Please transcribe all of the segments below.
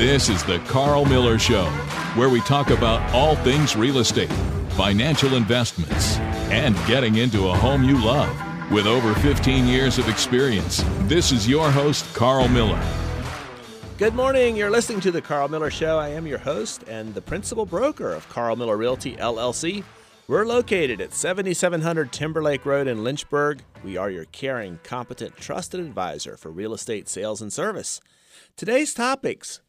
This is the Karl Miller Show, where we talk about all things real estate, financial investments, and getting into a home you love. With over 15 years of experience, this is your host, Karl Miller. Good morning. You're listening to the Karl Miller Show. I am your host and the principal broker of Karl Miller Realty LLC. We're located at 7700 Timberlake Road in Lynchburg. We are your caring, competent, trusted advisor for real estate sales and service. Today's topics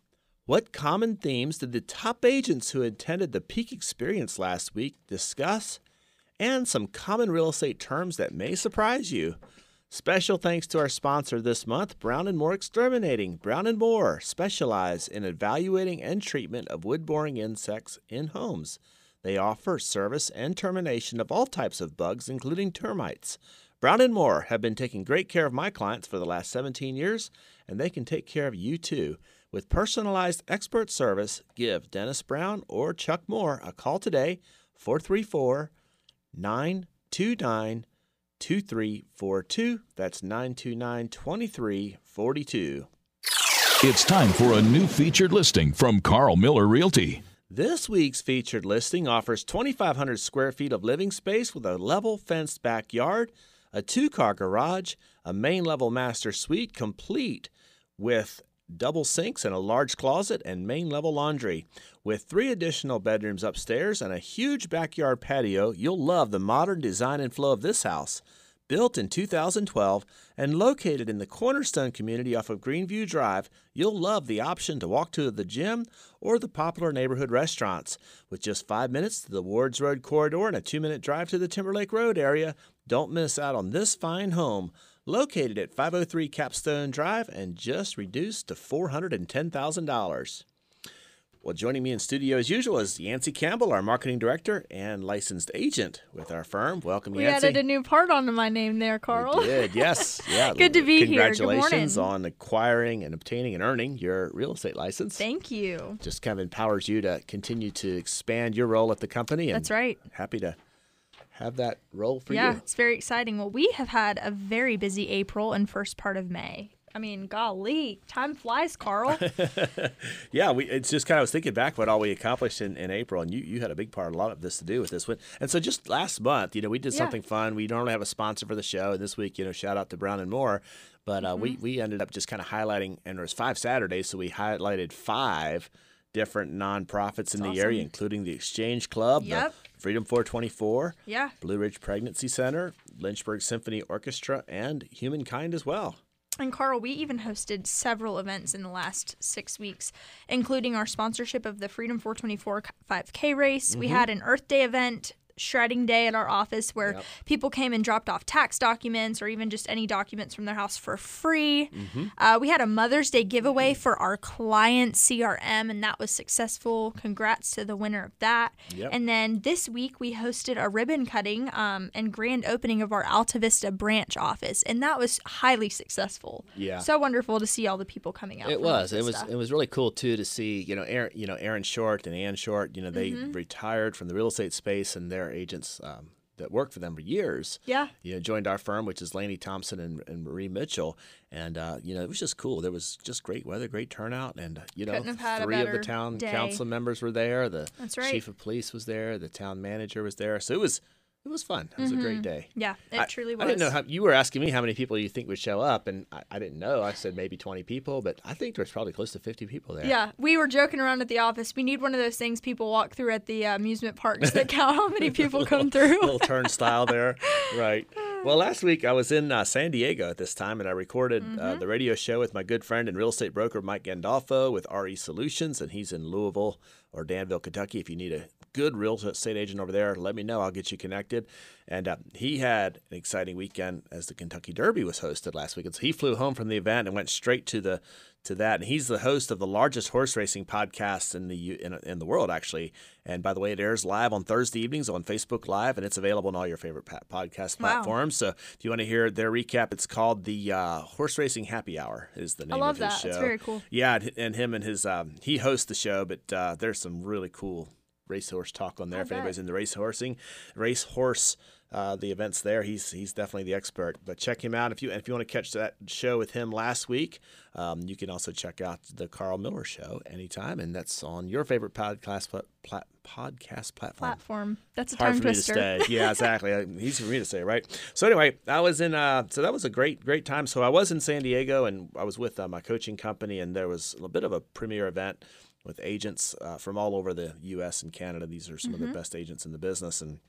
What common themes did the top agents who attended the peak experience last week discuss? And some common real estate terms that may surprise you. Special thanks to our sponsor this month, Brown and Moore Exterminating. Brown and Moore specialize in evaluating and treatment of wood-boring insects in homes. They offer service and termination of all types of bugs, including termites. Brown and Moore have been taking great care of my clients for the last 17 years, and they can take care of you too. With personalized expert service, give Dennis Brown or Chuck Moore a call today, 434 929 2342. That's 929 2342. It's time for a new featured listing from Karl Miller Realty. This week's featured listing offers 2,500 square feet of living space with a level fenced backyard, a two car garage, a main level master suite complete with double sinks and a large closet and main level laundry. With three additional bedrooms upstairs and a huge backyard patio, you'll love the modern design and flow of this house. Built in 2012 and located in the Cornerstone community off of Greenview Drive, you'll love the option to walk to the gym or the popular neighborhood restaurants. With just five minutes to the Wards Road corridor and a two minute drive to the Timberlake Road area, don't miss out on this fine home. Located at 503 Capstone Drive and just reduced to $410,000. Well, joining me in studio as usual is Yancy Campbell, our marketing director and licensed agent with our firm. Welcome, Yancy. We added a new part onto my name there, Karl. We did, yes. Yeah. Good to be here. Congratulations on acquiring and obtaining and earning your real estate license. Thank you. Just kind of empowers you to continue to expand your role at the company. And That's right. Happy to have that role for yeah, you. Yeah, it's very exciting. Well, we have had a very busy April and first part of May. I mean, golly, time flies, Karl. Yeah, we, it's just kind of I was thinking back what all we accomplished in, in April, and you, you had a big part, a lot of this to do with this one. And so just last month, you know, we did Yeah. something fun. We normally have a sponsor for the show, and this week, you know, shout out to Brown and Moore. But uh, Mm-hmm. we we ended up just kind of highlighting, and there was five Saturdays, so we highlighted five different nonprofits in the area, including the Exchange Club, Yep. the Freedom 424, yeah. Blue Ridge Pregnancy Center, Lynchburg Symphony Orchestra, and Humankind as well. And Karl, we even hosted several events in the last six weeks, including our sponsorship of the Freedom 424 5K race. Mm-hmm. We had an Earth Day event, shredding day at our office where Yep. people came and dropped off tax documents or even just any documents from their house for free. Mm-hmm. Uh, we had a Mother's Day giveaway for our client CRM, and that was successful. Congrats to the winner of that. Yep. And then this week we hosted a ribbon cutting um, and grand opening of our Altavista branch office, and that was highly successful. Yeah. So wonderful to see all the people coming out. It was. It was. It was really cool too to see. You know, Aaron. You know, Aaron Short and Ann Short. You know, they Mm-hmm. retired from the real estate space, and their agents um, that worked for them for years. Yeah. You know, joined our firm, which is Laney Thompson and, and Marie Mitchell, and uh, you know, it was just cool. There was just great weather, great turnout, and you know, Couldn't have had a three of the town day. council members were there. The That's right. chief of police was there. The town manager was there. So it was. It was fun. It was a great day. Yeah, it I- truly was. I didn't know how you were asking me how many people you think would show up, and I, I didn't know. I said maybe twenty people, but I think there's probably close to fifty people there. Yeah, we were joking around at the office. We need one of those things people walk through at the uh, amusement parks that count how many people come through. little turnstile there, right? Well, last week I was in uh, San Diego at this time, and I recorded Mm-hmm. uh, the radio show with my good friend and real estate broker Mike Gandolfo with RE Solutions, and he's in Louisville or Danville, Kentucky. If you need a good real estate agent over there, let me know. I'll get you connected. And uh, he had an exciting weekend as the Kentucky Derby was hosted last weekend. So he flew home from the event and went straight to the to that. And he's the host of the largest horse racing podcast in the in, in the world, actually. And by the way, it airs live on Thursday evenings on Facebook Live, and it's available on all your favorite podcast Wow. platforms. So if you want to hear their recap, it's called the uh, Horse Racing Happy Hour. Is the name love of his that. show? It's very cool. Yeah, and- and him and his um, he hosts the show, but uh, there's some really cool racehorse talk on there. I if bet. anybody's into racehorsing, racehorse, uh, the events there, he's he's definitely the expert. But check him out if you if you want to catch that show with him last week. Um, you can also check out the Karl Miller Show anytime, and that's on your favorite podcast pla- pla- podcast platform Platform. That's a hard tongue for me to twister. say. Yeah, exactly. Easy for me to say, right? So anyway, I was in. Uh, so that was a great, great time. So I was in San Diego, and I was with uh, my coaching company, and there was a bit of a premier event with agents uh, from all over the U.S. and Canada. These are some of the best agents in the business, and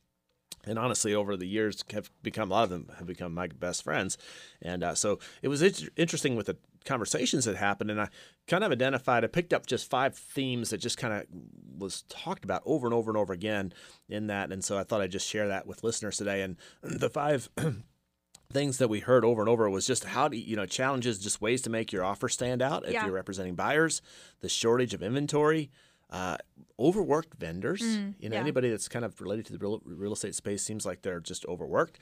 and honestly, over the years, have become a lot of them have become my best friends, and uh, so it was int- interesting with the conversations that happened, and I kind of identified. I picked up just five themes that just kind of was talked about over and over and over again in that, and so I thought I'd just share that with listeners today. And the five things that we heard over and over was just how do you, know challenges, just ways to make your offer stand out if Yeah. you're representing buyers, the shortage of inventory. Uh, overworked vendors, you know, yeah. anybody that's kind of related to the real, real estate space seems like they're just overworked.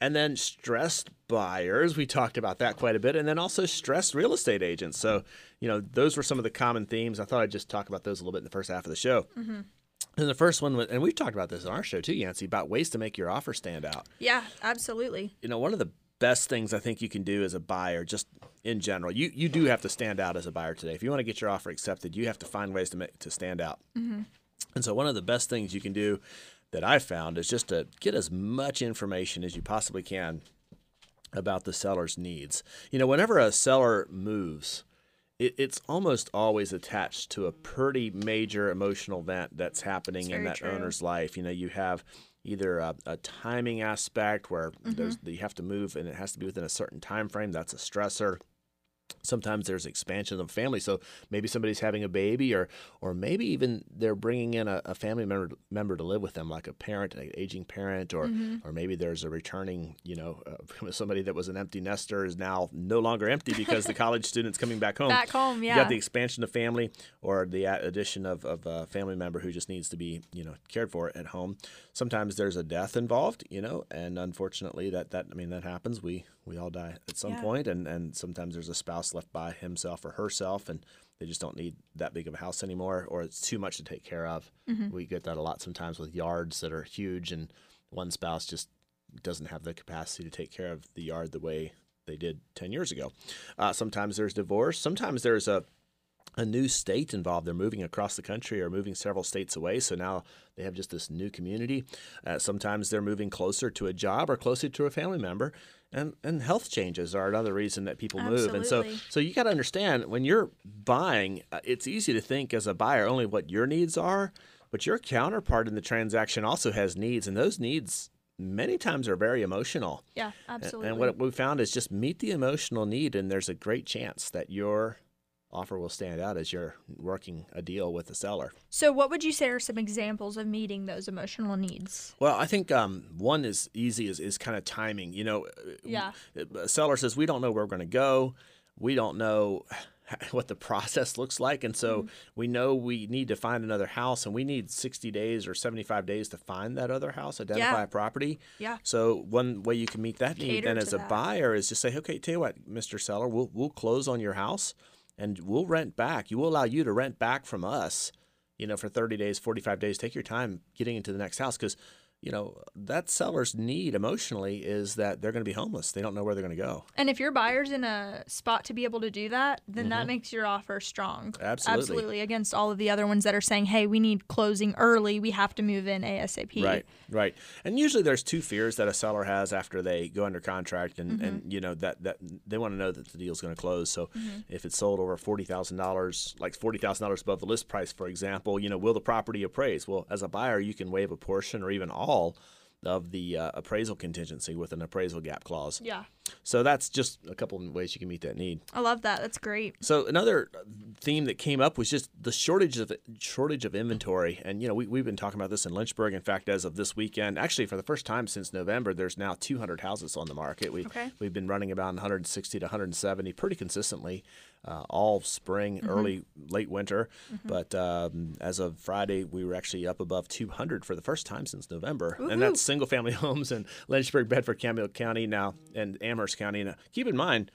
And then stressed buyers, we talked about that quite a bit. And then also stressed real estate agents. So, you know, those were some of the common themes. I thought I'd just talk about those a little bit in the first half of the show. And the first one, was, and we've talked about this on our show too, Yancy, about ways to make your offer stand out Yeah, absolutely. you know, one of the best things I think you can do as a buyer, just in general, you you do have to stand out as a buyer today. If you want to get your offer accepted, you have to find ways to make to stand out. Mm-hmm. And so, one of the best things you can do that I've found is just to get as much information as you possibly can about the seller's needs. You know, whenever a seller moves, it, it's almost always attached to a pretty major emotional event that's happening in that true. owner's life. You know, you have either a, a timing aspect where there's, mm-hmm. you have to move and it has to be within a certain time frame. That's a stressor. Sometimes there's expansion of family, so maybe somebody's having a baby, or or maybe even they're bringing in a, a family member member to live with them, like a parent, an aging parent, or or maybe there's a returning, you know, uh, somebody that was an empty nester is now no longer empty because the college student's coming back home. Back home, yeah You got the expansion of family, or the addition of, of a family member who just needs to be, you know, cared for at home. Sometimes there's a death involved, you know, and unfortunately, that that I mean that happens. We we all die at some Yeah. point, and and sometimes there's a spouse left by himself or herself, and they just don't need that big of a house anymore, or it's too much to take care of. We get that a lot sometimes with yards that are huge, and one spouse just doesn't have the capacity to take care of the yard the way they did 10 years ago. Uh, sometimes there's divorce. Sometimes there's a a new state involved. They're moving across the country or moving several states away. So now they have just this new community. Uh, sometimes they're moving closer to a job or closer to a family member. And, and health changes are another reason that people move. And so, so you got to understand when you're buying, uh, it's easy to think as a buyer only what your needs are, but your counterpart in the transaction also has needs. And those needs many times are very emotional. Yeah, absolutely. And what we found is just meet the emotional need, and there's a great chance that your offer will stand out as you're working a deal with the seller. so, what would you say are some examples of meeting those emotional needs? Well, I think um, one is easy is, is kind of timing. You know, Yeah. a seller says, We don't know where we're going to go. We don't know what the process looks like. And so Mm-hmm. we know we need to find another house, and we need 60 days or 75 days to find that other house, identify Yeah. a property. Yeah. So one way you can meet that need then as a that. buyer is just say, okay, tell you what, Mr. Seller, we'll we'll close on your house and we'll rent back. You will allow you to rent back from us, you know, for 30 days, 45 days. Take your time getting into the next house because, you know, that seller's need emotionally is that they're going to be homeless. They don't know where they're going to go. And if your buyer's in a spot to be able to do that, then that makes your offer strong. Mm-hmm. Absolutely. Absolutely. Against all of the other ones that are saying, hey, we need closing early. We have to move in ASAP. Right, right. And usually there's two fears that a seller has after they go under contract, and, and you know that that they want to know that the deal's going to close. So if it's sold over forty thousand dollars, like forty thousand dollars above the list price, for example, you know, will the property appraise? Well, as a buyer, you can waive a portion or even all of the uh, appraisal contingency with an appraisal gap clause. Yeah. So that's just a couple of ways you can meet that need. I love that. That's great. So another theme that came up was just the shortage of shortage of inventory, and you know we we've been talking about this in Lynchburg. In fact, as of this weekend, actually for the first time since November, there's now 200 houses on the market. We Okay. we've been running about 160 to 170 pretty consistently uh, all spring, early late winter. But um, as of Friday, we were actually up above 200 for the first time since November, and that's single family homes in Lynchburg, Bedford, Campbell County now, and Amherst County. And keep in mind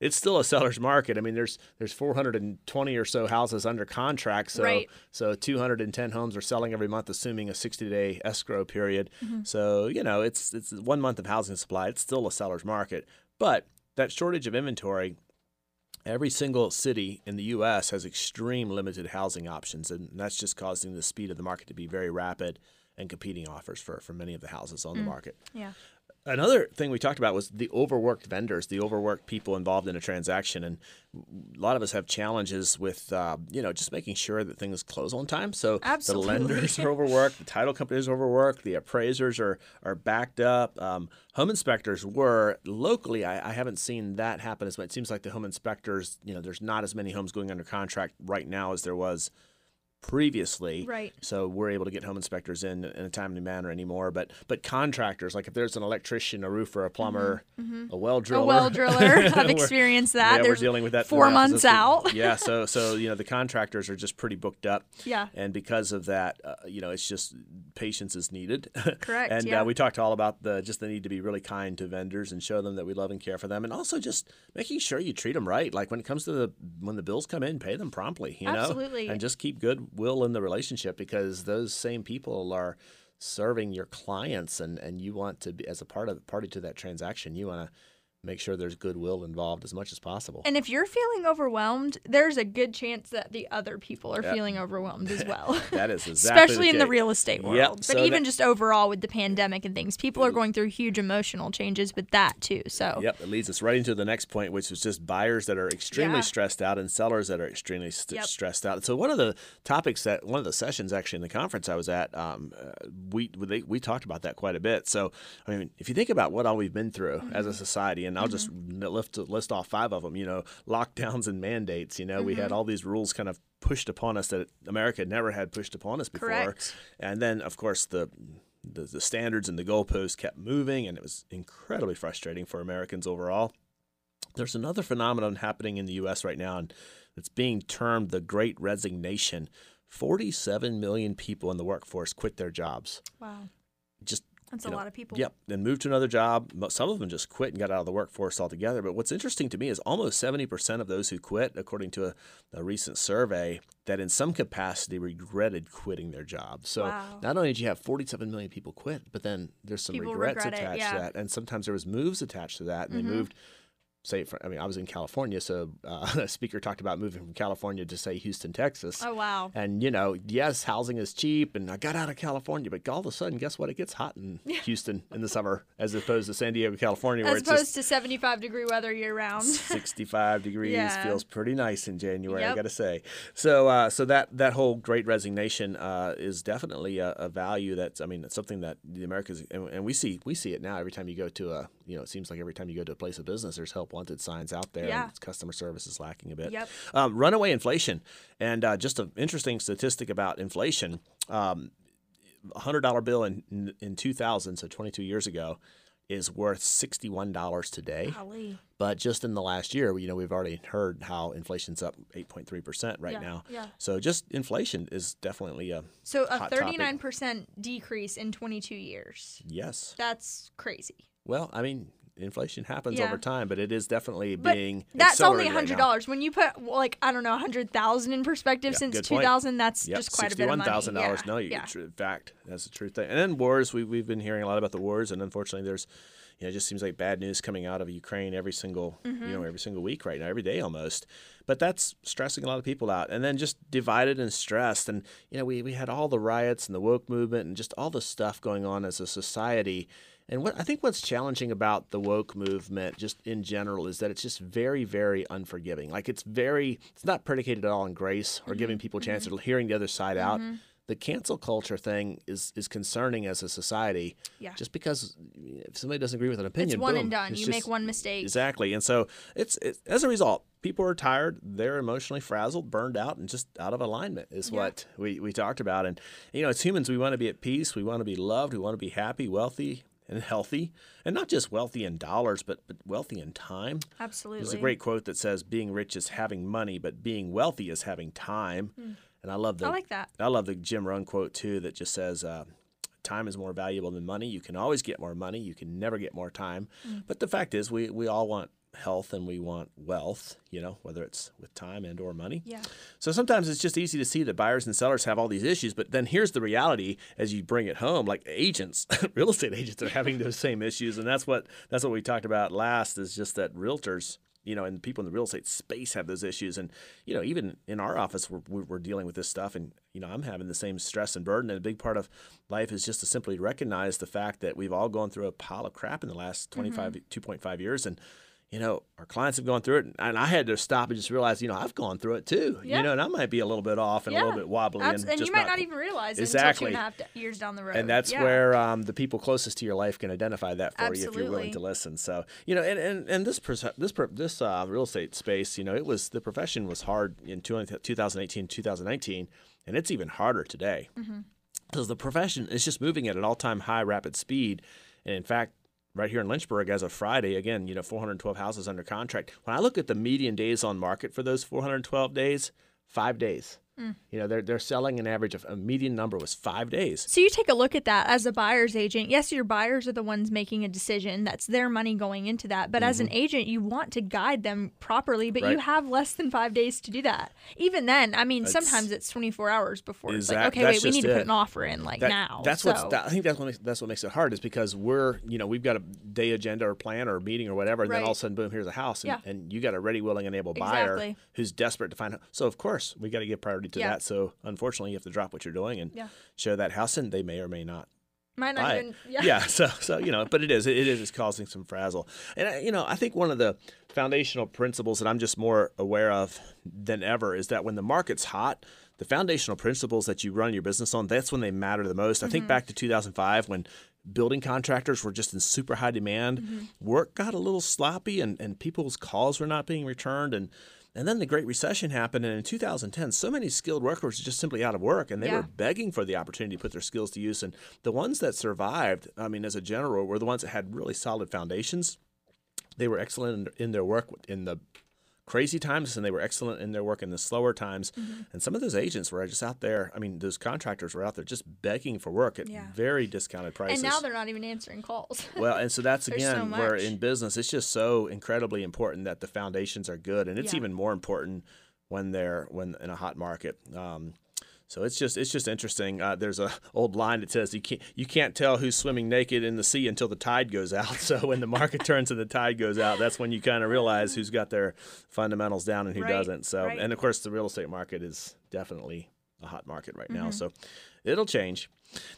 it's still a seller's market. I mean, there's there's 420 or so houses under contract, so Right. so 210 homes are selling every month, assuming a 60 day escrow period. Mm-hmm. So you know, it's it's one month of housing supply. It's still a seller's market, but that shortage of inventory. Every single city in the U.S. has extreme limited housing options, and that's just causing the speed of the market to be very rapid and competing offers for, for many of the houses on the market. Yeah. Another thing we talked about was the overworked vendors, the overworked people involved in a transaction, and a lot of us have challenges with, uh, you know, just making sure that things close on time. So Absolutely. the lenders are overworked, the title companies are overworked, the appraisers are are backed up. Um, home inspectors were locally. I, I haven't seen that happen as much. It seems like the home inspectors, you know, there's not as many homes going under contract right now as there was previously. Right. So we're able to get home inspectors in in a timely manner anymore. But but contractors, like if there's an electrician, a roofer, a plumber, a well driller, Mm-hmm. A well driller. I've experienced that. Yeah, There's we're dealing with that four months out. yeah, so so you know the contractors are just pretty booked up. Yeah. And because of that, uh, you know, it's just patience is needed. Correct, and yeah. uh, we talked all about the just the need to be really kind to vendors and show them that we love and care for them, and also just making sure you treat them right. Like when it comes to the when the bills come in, pay them promptly. You know, Absolutely. and just keep goodwill in the relationship because those same people are serving your clients, and and you want to be as a part of party to that transaction, you want to make sure there's goodwill involved as much as possible. And if you're feeling overwhelmed, there's a good chance that the other people are feeling overwhelmed as well. that is exactly Especially in the real estate world. Yep, But so even that- just overall with the pandemic and things, people are going through huge emotional changes with that too. So Yep, it leads us right into the next point, which is just buyers that are extremely Yeah. stressed out and sellers that are extremely st- Yep. stressed out. So one of the topics that one of the sessions actually in the conference I was at, um, uh, we they, we talked about that quite a bit. So I mean, if you think about what all we've been through as Mm-hmm. a society, and I'll just lift list off five of them. You know, lockdowns and mandates. You know, we Mm-hmm. had all these rules kind of pushed upon us that America never had pushed upon us before. Correct. And then, of course, the, the the standards and the goalposts kept moving, and it was incredibly frustrating for Americans overall. There's another phenomenon happening in the U.S. right now, and it's being termed the Great Resignation. 47 million people in the workforce quit their jobs. wow, Just that's you a know, lot of people. Yep, then moved to another job. Some of them just quit and got out of the workforce altogether. But what's interesting to me is almost 70% of those who quit, according to a, a recent survey, that in some capacity regretted quitting their job. So Wow. not only did you have 47 million people quit, but then there's some People regrets regret it, attached yeah. Mm-hmm. to that. And sometimes there was moves attached to that, and they moved. Say, for, I mean, I was in California, so uh, a speaker talked about moving from California to say Houston, Texas. Oh wow. And you know, yes, housing is cheap, and I got out of California, but all of a sudden, guess what? It gets hot in Houston in the summer, as opposed to San Diego, California, where As it's opposed to 75 degree weather year round. 65 degrees. Yeah. Feels pretty nice in January, I got to say. So, uh, so that that whole Great Resignation uh, is definitely a, a value that's, I mean, it's something that the Americans, and, and we see we see it now every time you go to a, you know, it seems like every time you go to a place of business, there's help wanted signs out there. Yeah. And customer service is lacking a bit. Yep. Um, runaway inflation, and uh, just an interesting statistic about inflation. Um, a hundred dollar bill in, in in 2000, so 22 years ago, is worth sixty-one dollars today. Golly. But just in the last year, you know, we've already heard how inflation's up 8.3 percent right Yeah, now. yeah. So just inflation is definitely a So a 39% decrease in 22 years. yes. That's crazy. Well, I mean, inflation happens Yeah. over time, but it is definitely But being that's only right hundred dollars. When you put like I don't know, hundred thousand in perspective Yeah, since two thousand, that's Yep, just quite a bit of money. Sixty-one thousand dollars. Yeah, No, you yeah. in fact, that's the truth. And then wars. We we've been hearing a lot about the wars, and unfortunately, there's, you know, it just seems like bad news coming out of Ukraine every single, you Mm-hmm. know, every single week right now, every day almost. But that's stressing a lot of people out, and then just divided and stressed. And you know, we we had all the riots and the woke movement and just all the stuff going on as a society. And what I think what's challenging about the woke movement, just in general, is that it's just very, very unforgiving. Like it's very, it's not predicated at all on grace or giving Mm-hmm. people a chance to hearing the other side out. The cancel culture thing is is concerning as a society. Yeah. Just because if somebody doesn't agree with an opinion, It's one boom, and done. You just- make one mistake. Exactly. And so it's, it's as a result, people are tired, they're emotionally frazzled, burned out, and just out of alignment is Yeah. what we, we talked about. And you know, as humans, we want to be at peace, we want to be loved, we want to be happy, wealthy, and healthy. And not just wealthy in dollars, but, but wealthy in time. Absolutely. There's a great quote that says being rich is having money, but being wealthy is having time. And I love the. I like that. I love the Jim Rohn quote too that just says, uh, "Time is more valuable than money. You can always get more money. You can never get more time." Hmm. But the fact is, we we all want health and we want wealth, you know, whether it's with time and or money. Yeah. So sometimes it's just easy to see that buyers and sellers have all these issues, but then here's the reality as you bring it home, like agents, real estate agents are having those same issues and that's what that's what we talked about last is just that realtors you know, and people in the real estate space have those issues. And, you know, even in our office, we're, we're dealing with this stuff. And, you know, I'm having the same stress and burden. And a big part of life is just to simply recognize the fact that we've all gone through a pile of crap in the last 25, mm-hmm. 2.5 years. And, you know, our clients have gone through it, and I had to stop and just realize, you know, I've gone through it too. Yeah. You know, and I might be a little bit off and yeah. a little bit wobbly, and, and you might not, not, even realize exactly. it until two and a half years down the road. And that's yeah. where um, the people closest to your life can identify that for Absolutely. you if you're willing to listen. So, you know, and and, and this this this uh, real estate space, you know, it was the profession was hard in 2018, 2019, and it's even harder today mm-hmm. because the profession is just moving at an all-time high, rapid speed. And in fact, right here in Lynchburg as of Friday. Again, you know, 412 houses under contract. When I look at the median days on market for those 412 days, five days. Mm. You know, they're they're selling an average of a median number was five days. So you take a look at that as a buyer's agent. Yes, your buyers are the ones making a decision. That's their money going into that. But mm-hmm. as an mm-hmm. agent, you want to guide them properly, but right. you have less than five days to do that. Even then, I mean, it's, sometimes it's 24 hours before it's like, okay, wait, we need it. to put an offer in like that, now. That's so. that, I think that's what makes, that's what makes it hard is because we're you know we've got a day agenda or plan or meeting or whatever, and right. then all of a sudden, boom, here's a house, and, yeah. and you got a ready, willing, and able buyer exactly. who's desperate to find. So of course, we got to give priority to yeah. that. So unfortunately, you have to drop what you're doing and yeah. show that house, and they may or may not. Might not even, yeah. yeah. So, so you know, but it is, it is it's causing some frazzle, and you know, I think one of the foundational principles that I'm just more aware of than ever is that when the market's hot, the foundational principles that you run your business on, that's when they matter the most. Mm-hmm. I think Mm-hmm. back to 2005 when building contractors were just in super high demand. Mm-hmm. Work got a little sloppy and, and people's calls were not being returned. And and then the Great Recession happened, and in 2010, so many skilled workers were just simply out of work, and they Yeah. were begging for the opportunity to put their skills to use. And the ones that survived, I mean, as a general, were the ones that had really solid foundations. They were excellent in, in their work in the crazy times, and they were excellent in their work in the slower times. Mm-hmm. And some of those agents were just out there. I mean, those contractors were out there just begging for work at Yeah. very discounted prices. And now they're not even answering calls. Well, and so that's again so where in business it's just so incredibly important that the foundations are good, and it's Yeah. even more important when they're when in a hot market. Um, so it's just it's just interesting. Uh, there's a old line that says you can't you can't tell who's swimming naked in the sea until the tide goes out. So when the market turns and the tide goes out, that's when you kind of realize who's got their fundamentals down and who Right, doesn't. So right. and of course the real estate market is definitely a hot market right now. Mm-hmm. So it'll change.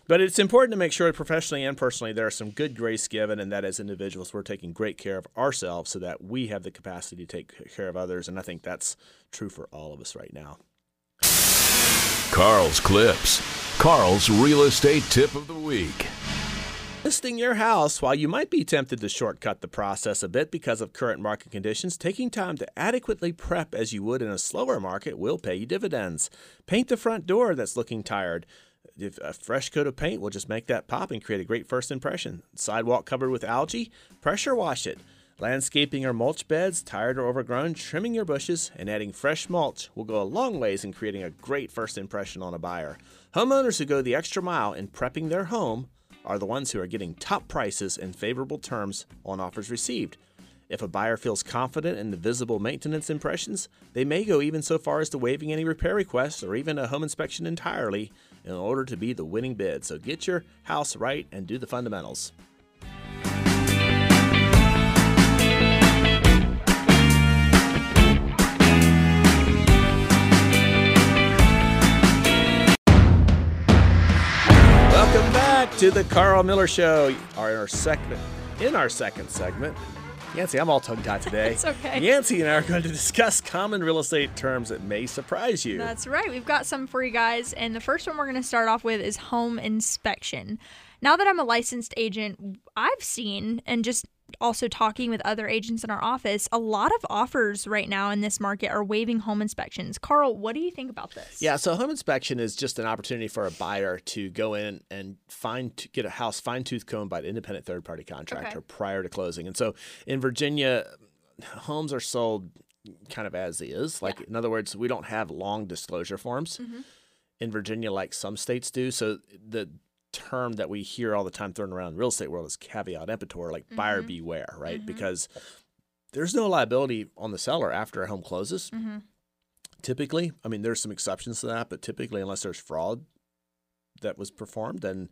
But it's important to make sure professionally and personally there are some good grace given and that as individuals we're taking great care of ourselves so that we have the capacity to take care of others. And I think that's true for all of us right now. Karl's Clips. Karl's real estate tip of the week. Listing your house, while you might be tempted to shortcut the process a bit because of current market conditions, taking time to adequately prep as you would in a slower market will pay you dividends. Paint the front door that's looking tired. If a fresh coat of paint will just make that pop and create a great first impression. Sidewalk covered with algae, pressure wash it. Landscaping or mulch beds, tired or overgrown, trimming your bushes, and adding fresh mulch will go a long ways in creating a great first impression on a buyer. Homeowners who go the extra mile in prepping their home are the ones who are getting top prices and favorable terms on offers received. If a buyer feels confident in the visible maintenance impressions, they may go even so far as to waiving any repair requests or even a home inspection entirely in order to be the winning bid. So get your house right and do the fundamentals. To the Karl Miller Show. Our, our second, in our second segment, Yancy, I'm all tongue tied today. It's okay. Yancy and I are going to discuss common real estate terms that may surprise you. That's right. We've got some for you guys. And the first one we're going to start off with is home inspection. Now that I'm a licensed agent, I've seen and just also talking with other agents in our office, a lot of offers right now in this market are waiving home inspections. Karl, what do you think about this? Yeah, so home inspection is just an opportunity for a buyer to go in and find get a house fine tooth combed by an independent third party contractor Okay. prior to closing. And so in Virginia, homes are sold kind of as is. Like in other words, we don't have long disclosure forms Mm-hmm. in Virginia like some states do. So the term that we hear all the time thrown around in the real estate world is caveat emptor, like buyer mm-hmm. beware, right? Mm-hmm. Because there's no liability on the seller after a home closes. Mm-hmm. Typically, I mean, there's some exceptions to that, but typically, unless there's fraud that was performed, then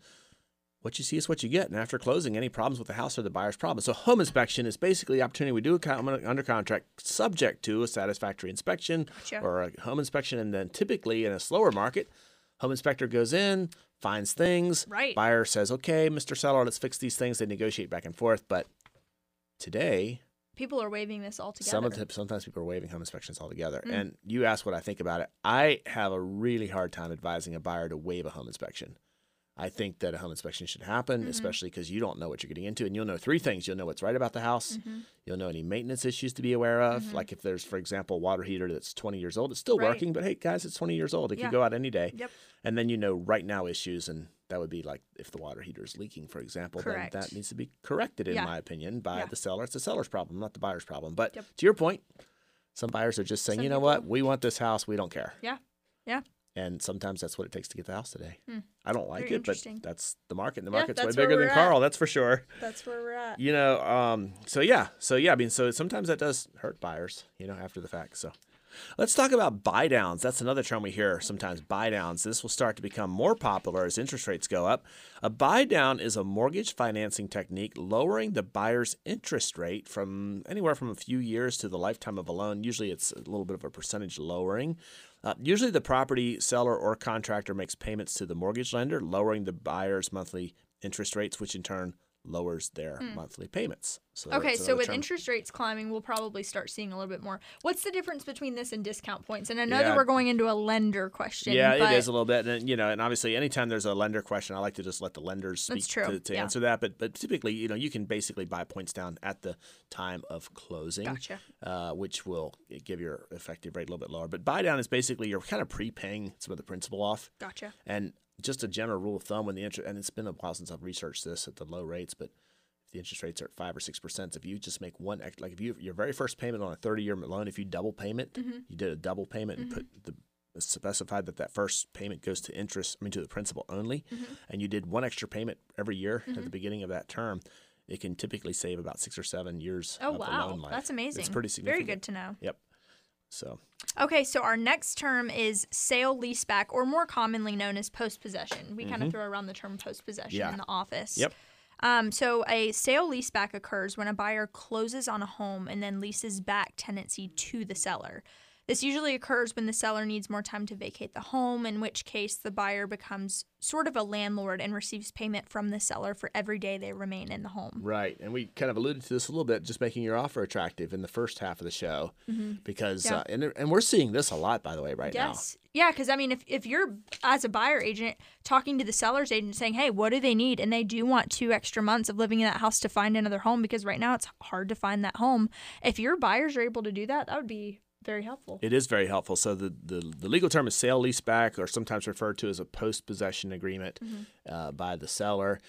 what you see is what you get. And after closing, any problems with the house are the buyer's problem. So, home inspection is basically the opportunity we do under contract subject to a satisfactory inspection Gotcha. or a home inspection. And then typically in a slower market, home inspector goes in, finds things. Right. Buyer says, okay, Mr. Seller, let's fix these things. They negotiate back and forth. But today, People are waiving this altogether. some the, sometimes people are waiving home inspections altogether. Mm. And you ask what I think about it. I have a really hard time advising a buyer to waive a home inspection. I think that a home inspection should happen, Mm-hmm. especially because you don't know what you're getting into, and you'll know three things: you'll know what's right about the house, Mm-hmm. you'll know any maintenance issues to be aware of, like if there's, for example, a water heater that's 20 years old, it's still Right. working, but hey, guys, it's 20 years old; it Yeah. can go out any day. Yep. And then you know right now issues, and that would be like if the water heater is leaking, for example, Correct. then that needs to be corrected, in Yeah. my opinion, by Yeah. the seller. It's the seller's problem, not the buyer's problem. But Yep. to your point, some buyers are just saying, Some you know what, we want this house, we don't care. Yeah. Yeah. And sometimes that's what it takes to get the house today. Hmm. I don't like Very it, but that's the market. The Yeah, market's way bigger than at. Karl, that's for sure. That's where we're at. You know, um, so yeah, so yeah, I mean, so sometimes that does hurt buyers, you know, after the fact. So let's talk about buy downs. That's another term we hear sometimes buy downs. This will start to become more popular as interest rates go up. A buy down is a mortgage financing technique lowering the buyer's interest rate from anywhere from a few years to the lifetime of a loan. Usually it's a little bit of a percentage lowering. Uh, usually the property seller or contractor makes payments to the mortgage lender, lowering the buyer's monthly interest rates, which in turn lowers their monthly payments. So. Okay, so with term. interest rates climbing, we'll probably start seeing a little bit more. What's the difference between this and discount points? And I know Yeah. that we're going into a lender question. Yeah, but it is a little bit, and you know, and obviously, anytime there's a lender question, I like to just let the lenders speak to, to yeah. answer that. But but typically, you know, you can basically buy points down at the time of closing, Gotcha. uh, which will give your effective rate a little bit lower. But buy down is basically you're kind of prepaying some of the principal off, Gotcha. and just a general rule of thumb when the interest, and it's been a while since I've researched this at the low rates, but if the interest rates are at five or six percent, if you just make one, ex- like if you your very first payment on a thirty year loan, if you double payment, Mm-hmm. you did a double payment and put the specified that that first payment goes to interest, I mean to the principal only, Mm-hmm. and you did one extra payment every year at the beginning of that term, it can typically save about six or seven years. Oh of the wow, that's amazing. It's pretty significant. Very good to know. Yep. So Okay, so our next term is sale leaseback, or more commonly known as post possession. We kind of throw around the term post possession Mm-hmm. Yeah. in the office. Yep. Um, so a sale leaseback occurs when a buyer closes on a home and then leases back tenancy to the seller. This usually occurs when the seller needs more time to vacate the home, in which case the buyer becomes sort of a landlord and receives payment from the seller for every day they remain in the home. Right, and we kind of alluded to this a little bit, just making your offer attractive in the first half of the show, because Mm-hmm. Yeah. uh, and and we're seeing this a lot, by the way, right now. Yes. Yeah, because I mean, if, if you're as a buyer agent talking to the seller's agent saying, hey, what do they need? And they do want two extra months of living in that house to find another home because right now it's hard to find that home. If your buyers are able to do that, that would be very helpful. It is very helpful. So the, the, the legal term is sale leaseback, or sometimes referred to as a post possession agreement mm-hmm. uh, by the seller.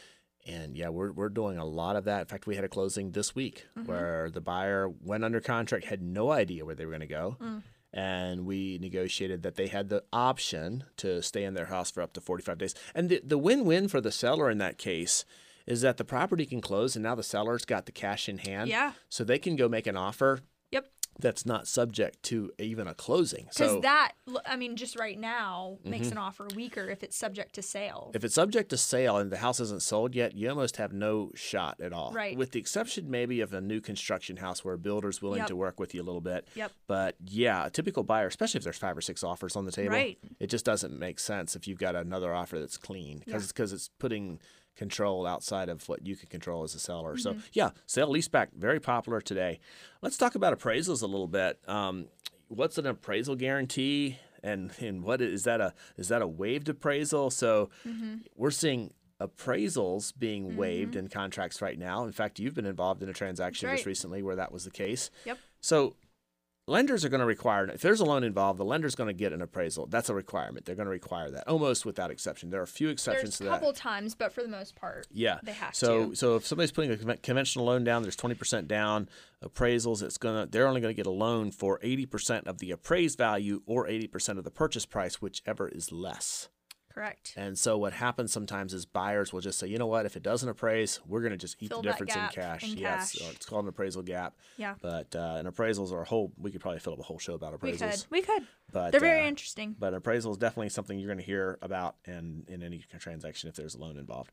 And yeah, we're, we're doing a lot of that. In fact, we had a closing this week mm-hmm. where the buyer went under contract, had no idea where they were going to go. Mm. And we negotiated that they had the option to stay in their house for up to 45 days. And the, the win win for the seller in that case is that the property can close and now the seller's got the cash in hand. Yeah. So they can go make an offer Yep. That's not subject to even a closing. Because So that, I mean, just right now makes mm-hmm. an offer weaker if it's subject to sale. if it's subject to sale and the house isn't sold yet, you almost have no shot at all. Right. With the exception maybe of a new construction house where a builder's willing Yep. to work with you a little bit. Yep. But yeah, a typical buyer, especially if there's five or six offers on the table, Right. it just doesn't make sense if you've got another offer that's clean because it's putting control outside of what you can control as a seller. So Mm-hmm. yeah, sale leaseback very popular today. Let's talk about appraisals a little bit. Um, what's an appraisal guarantee? And, and what is that a is that a waived appraisal? So Mm-hmm. we're seeing appraisals being waived in contracts right now. In fact, you've been involved in a transaction That's just recently where that was the case. Yep. So lenders are going to require if there's a loan involved, the lender's going to get an appraisal. That's a requirement. They're going to require that almost without exception. There are a few exceptions There's to a that. couple times, but for the most part, Yeah. They have so to. so so if somebody's putting a conventional loan down, there's 20% down appraisals. It's gonna they're only going to get a loan for 80% of the appraised value or 80% of the purchase price, whichever is less. Correct. And so what happens sometimes is buyers will just say, you know what, if it doesn't appraise, we're going to just eat Fill the difference in cash. in yeah, It's, cash. it's called an appraisal gap. Yeah. But uh, and appraisals are a whole. We could probably fill up a whole show about appraisals. We could. We could. But They're very uh, interesting. But appraisal is definitely something you're going to hear about in in any transaction if there's a loan involved.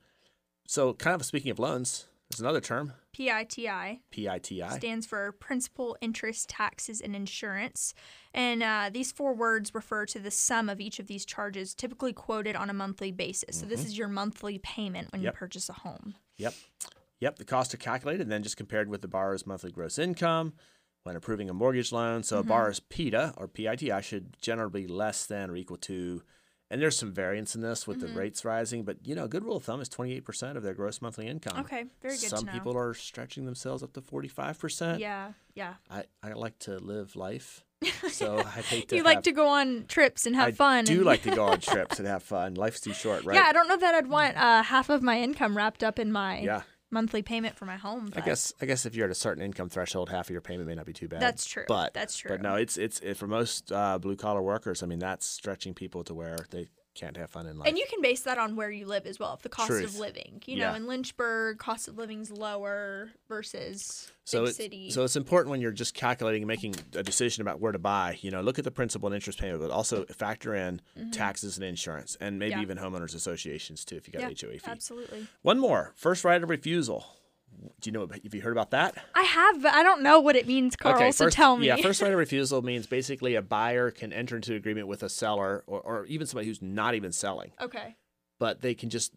So, kind of speaking of loans, there's another term, PITI PITI. stands for Principal, Interest, Taxes, and Insurance. And uh, these four words refer to the sum of each of these charges, typically quoted on a monthly basis. So this is your monthly payment when Mm-hmm. Yep. you purchase a home. Yep. Yep. The costs are calculated and then just compared with the borrower's monthly gross income when approving a mortgage loan. So Mm-hmm. a borrower's PITA or PITI should generally be less than or equal to, and there's some variance in this with Mm-hmm. the rates rising, but you know, a good rule of thumb is 28% of their gross monthly income. Okay, very good Some people are stretching themselves up to 45%. Yeah, yeah. I, I like to live life. So I hate to You like have- to go on trips and have I fun. I do and- like to go on trips and have fun. Life's too short, right? Yeah, I don't know that I'd want uh, half of my income wrapped up in my Yeah. Monthly payment for my home. I guess I guess if you're at a certain income threshold, half of your payment may not be too bad. That's true. But That's true. But no, it's it's it, for most uh, blue collar workers. I mean, that's stretching people to where they can't have fun in life. And you can base that on where you live as well, if the cost Truth. of living. You Yeah. know, in Lynchburg, cost of living's lower versus so big it's, city. so it's important when you're just calculating and making a decision about where to buy. You know, look at the principal and interest payment, but also factor in taxes and insurance, and maybe Mm-hmm. Yeah. even homeowners associations too if you got yeah, HOA fee. absolutely. One more, first right of refusal. Do you know? Have you heard about that? I have, but I don't know what it means, Karl. so first, tell me. Yeah, first right of refusal means basically a buyer can enter into agreement with a seller or, or even somebody who's not even selling, okay. but they can just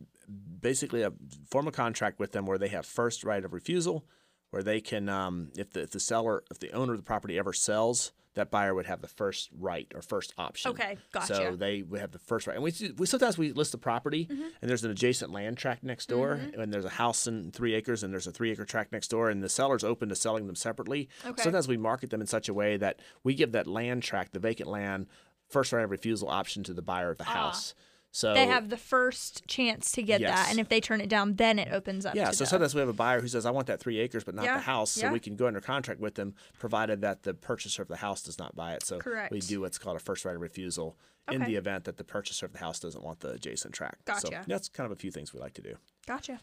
basically uh, form a contract with them where they have first right of refusal, where they can, um, if the if the seller, if the owner of the property ever sells, that buyer would have the first right or first option. Okay, gotcha. So they would have the first right, and we, we sometimes we list the property, Mm-hmm. and there's an adjacent land tract next door, and there's a house in three acres, and there's a three acre tract next door, and the seller's open to selling them separately. Okay. Sometimes we market them in such a way that we give that land tract, the vacant land, first right of refusal option to the buyer of the house. So. They have the first chance to get Yes. that, and if they turn it down, then it opens up. yeah, to so the- sometimes we have a buyer who says, "I want that three acres, but not Yeah, the house." So yeah. we can go under contract with them, provided that the purchaser of the house does not buy it. So we do what's called a first right of refusal in the event that the purchaser of the house doesn't want the adjacent tract. So Gotcha. that's kind of a few things we like to do. Gotcha.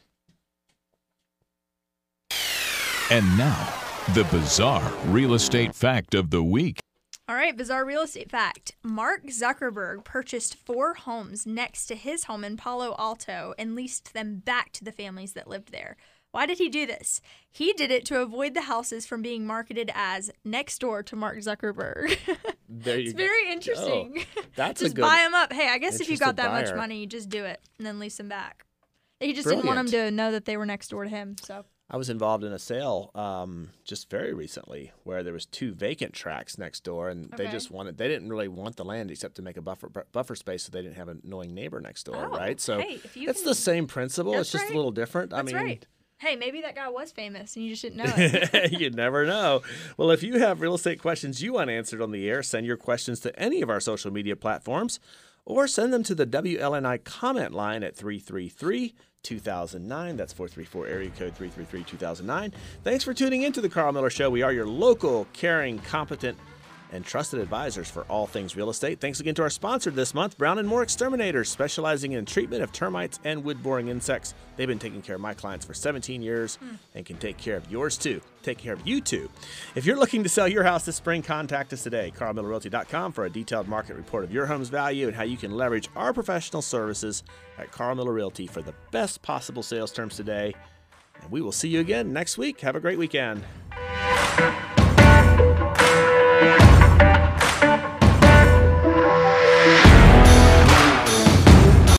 And now, the bizarre real estate fact of the week. All right, bizarre real estate fact. Mark Zuckerberg purchased four homes next to his home in Palo Alto and leased them back to the families that lived there. Why did he do this? He did it to avoid the houses from being marketed as next door to Mark Zuckerberg. There you it's go. very interesting. That's just a good. buy them up. Hey, I guess if you got that much money, you just do it and then lease them back. He just didn't want them to know that they were next door to him. So I was involved in a sale um, just very recently where there was two vacant tracks next door, and they just wanted. They didn't really want the land except to make a buffer buffer space, so they didn't have an annoying neighbor next door, Oh, right? So hey, it's can- the same principle. That's It's just right. a little different. I mean, right. Hey, maybe that guy was famous and you just didn't know it. you never know. Well, if you have real estate questions you want answered on the air, send your questions to any of our social media platforms or send them to the WLNI comment line at 333 2009. That's 434 area code 333 2009. Thanks for tuning in to the Karl Miller Show. We are your local, caring, competent, and trusted advisors for all things real estate. Thanks again to our sponsor this month, Brown and Moore Exterminators, specializing in treatment of termites and wood boring insects. They've been taking care of my clients for 17 years hmm. and can take care of yours too. Take care of you too. If you're looking to sell your house this spring, contact us today, carlmillerrealty.com for a detailed market report of your home's value and how you can leverage our professional services at Karl Miller Realty for the best possible sales terms today. And we will see you again next week. Have a great weekend.